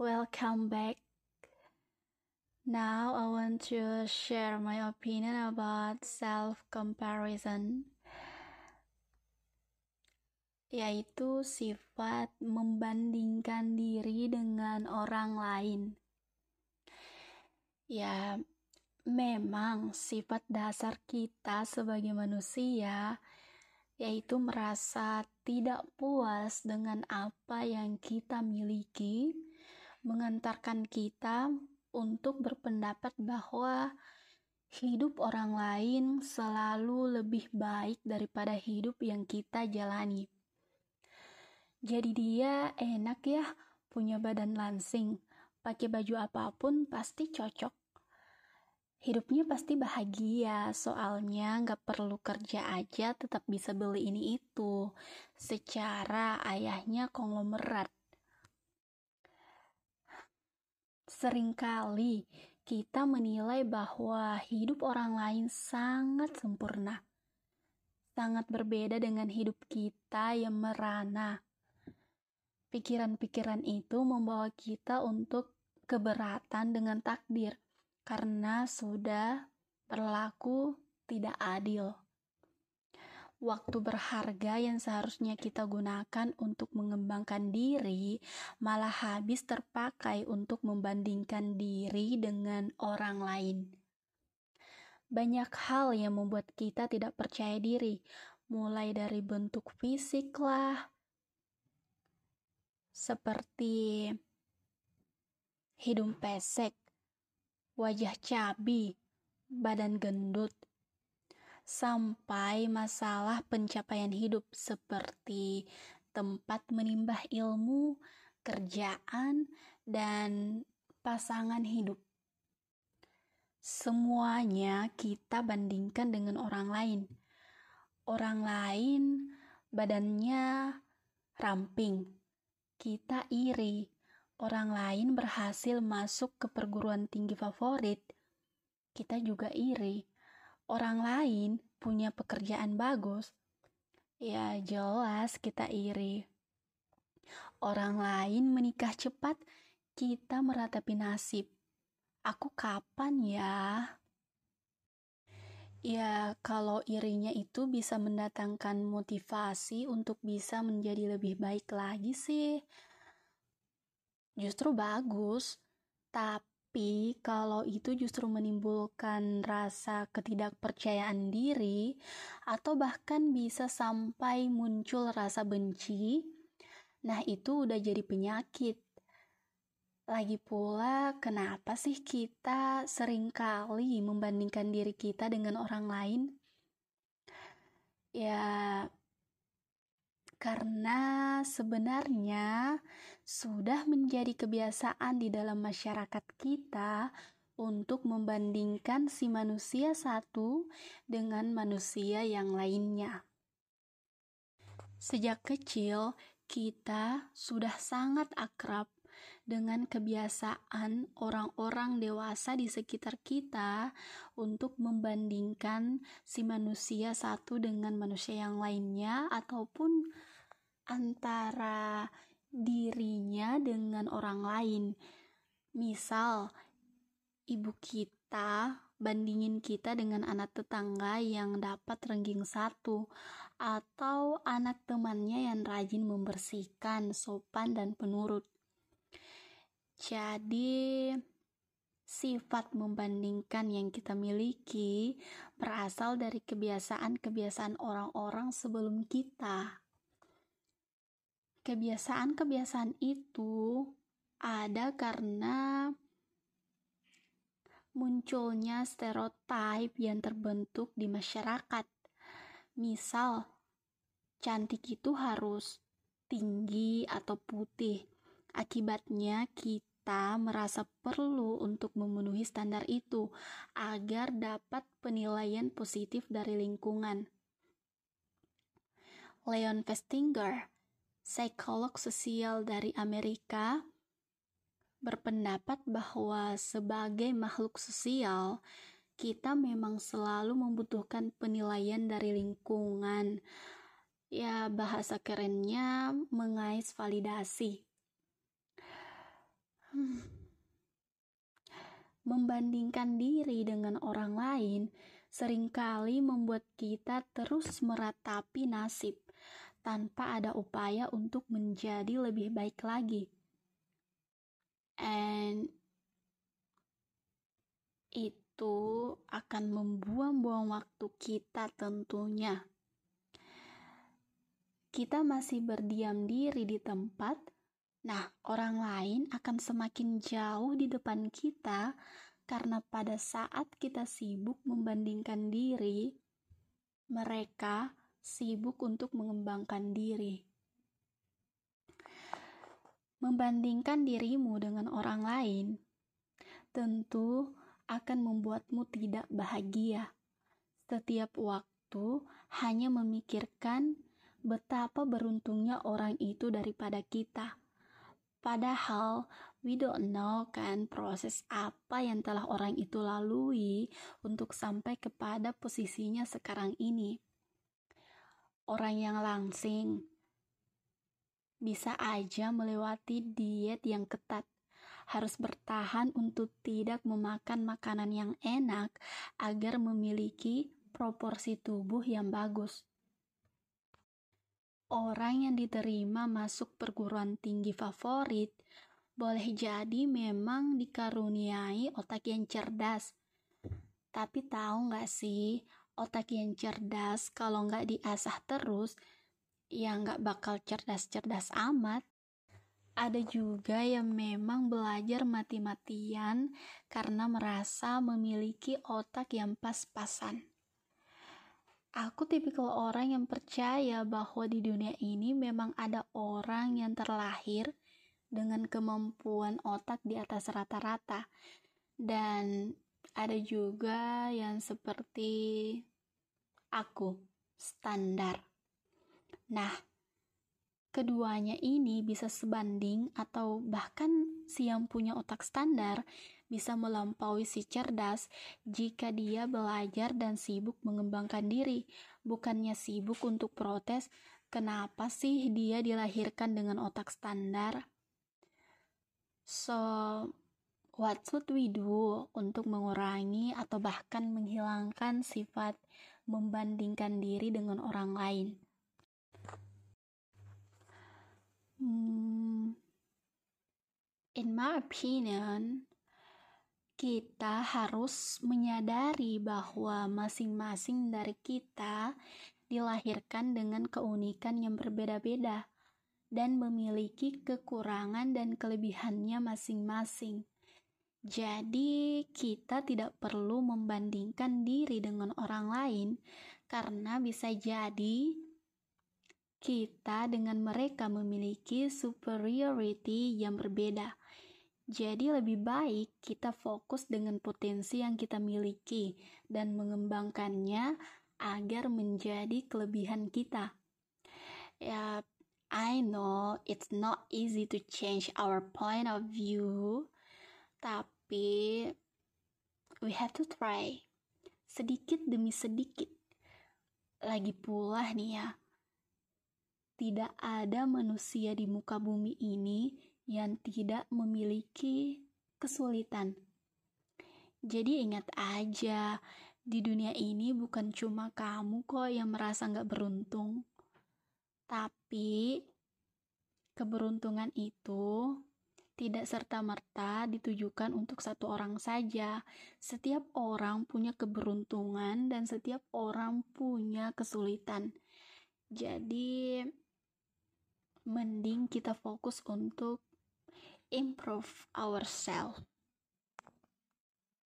welcome back. Now I want to share my opinion about self comparison, yaitu sifat membandingkan diri dengan orang lain. Ya, memang sifat dasar kita sebagai manusia yaitu merasa tidak puas dengan apa yang kita miliki, mengantarkan kita untuk berpendapat bahwa hidup orang lain selalu lebih baik daripada hidup yang kita jalani. Jadi dia enak ya punya badan langsing, pakai baju apa pun pasti cocok. Hidupnya pasti bahagia, soalnya nggak perlu kerja aja tetap bisa beli ini itu. Secara ayahnya konglomerat. Seringkali kita menilai bahwa hidup orang lain sangat sempurna. Sangat berbeda dengan hidup kita yang merana. Pikiran-pikiran itu membawa kita untuk keberatan dengan takdir karena sudah berlaku tidak adil. Waktu berharga yang seharusnya kita gunakan untuk mengembangkan diri malah habis terpakai untuk membandingkan diri dengan orang lain. Banyak hal yang membuat kita tidak percaya diri, mulai dari bentuk fisik lah, seperti hidung pesek, wajah cabi, badan gendut, sampai masalah pencapaian hidup seperti tempat menimbah ilmu, kerjaan, dan pasangan hidup. Semuanya kita bandingkan dengan orang lain. Orang lain badannya ramping, kita iri orang lain berhasil masuk ke perguruan tinggi favorit, kita juga iri. Orang lain punya pekerjaan bagus, ya jelas kita iri. Orang lain menikah cepat, kita meratapi nasib. Aku kapan ya? Ya, kalau irinya itu bisa mendatangkan motivasi untuk bisa menjadi lebih baik lagi sih justru bagus. Tapi kalau itu justru menimbulkan rasa ketidakpercayaan diri atau bahkan bisa sampai muncul rasa benci, nah itu udah jadi penyakit. Lagi pula, kenapa sih kita sering kali membandingkan diri kita dengan orang lain? Ya, karena sebenarnya sudah menjadi kebiasaan di dalam masyarakat kita untuk membandingkan si manusia satu dengan manusia yang lainnya. Sejak kecil, kita sudah sangat akrab dengan kebiasaan orang-orang dewasa di sekitar kita untuk membandingkan si manusia satu dengan manusia yang lainnya, ataupun antara dirinya dengan orang lain. Misal, ibu kita bandingin kita dengan anak tetangga yang dapat ranking satu atau anak temannya yang rajin membersihkan, sopan, dan penurut. Jadi, sifat membandingkan yang kita miliki berasal dari kebiasaan-kebiasaan orang-orang sebelum kita kebiasaan-kebiasaan itu ada karena munculnya stereotip yang terbentuk di masyarakat. Misal, cantik itu harus tinggi atau putih. Akibatnya, kita merasa perlu untuk memenuhi standar itu agar dapat penilaian positif dari lingkungan. Leon Festinger psikolog sosial dari Amerika, berpendapat bahwa sebagai makhluk sosial, kita memang selalu membutuhkan penilaian dari lingkungan. Ya, bahasa kerennya mengais validasi. Hmm. Membandingkan diri dengan orang lain sering kali membuat kita terus meratapi nasib tanpa ada upaya untuk menjadi lebih baik lagi. And itu akan membuang-buang waktu kita tentunya. Kita masih berdiam diri di tempat, nah orang lain akan semakin jauh di depan kita karena pada saat kita sibuk membandingkan diri, mereka sibuk untuk mengembangkan diri. Membandingkan dirimu dengan orang lain tentu akan membuatmu tidak bahagia. Setiap waktu hanya memikirkan betapa beruntungnya orang itu daripada kita. Padahal we don't know kan proses apa yang telah orang itu lalui untuk sampai kepada posisinya sekarang ini orang yang langsing bisa aja melewati diet yang ketat. Harus bertahan untuk tidak memakan makanan yang enak agar memiliki proporsi tubuh yang bagus. Orang yang diterima masuk perguruan tinggi favorit boleh jadi memang dikaruniai otak yang cerdas. Tapi tahu nggak sih, otak yang cerdas kalau nggak diasah terus ya nggak bakal cerdas-cerdas amat ada juga yang memang belajar mati-matian karena merasa memiliki otak yang pas-pasan. Aku tipikal orang yang percaya bahwa di dunia ini memang ada orang yang terlahir dengan kemampuan otak di atas rata-rata, dan ada juga yang seperti aku standar. Nah, keduanya ini bisa sebanding atau bahkan si yang punya otak standar bisa melampaui si cerdas jika dia belajar dan sibuk mengembangkan diri, bukannya sibuk untuk protes kenapa sih dia dilahirkan dengan otak standar. So, what should we do untuk mengurangi atau bahkan menghilangkan sifat membandingkan diri dengan orang lain. Hmm, in my opinion, kita harus menyadari bahwa masing-masing dari kita dilahirkan dengan keunikan yang berbeda-beda dan memiliki kekurangan dan kelebihannya masing-masing. Jadi, kita tidak perlu membandingkan diri dengan orang lain, karena bisa jadi kita dengan mereka memiliki superiority yang berbeda. Jadi, lebih baik kita fokus dengan potensi yang kita miliki dan mengembangkannya agar menjadi kelebihan kita. Ya, I know it's not easy to change our point of view tapi we have to try sedikit demi sedikit. Lagi pula nih ya, tidak ada manusia di muka bumi ini yang tidak memiliki kesulitan. Jadi ingat aja, di dunia ini bukan cuma kamu kok yang merasa nggak beruntung. Tapi keberuntungan itu tidak serta-merta ditujukan untuk satu orang saja. Setiap orang punya keberuntungan dan setiap orang punya kesulitan. Jadi mending kita fokus untuk improve ourselves.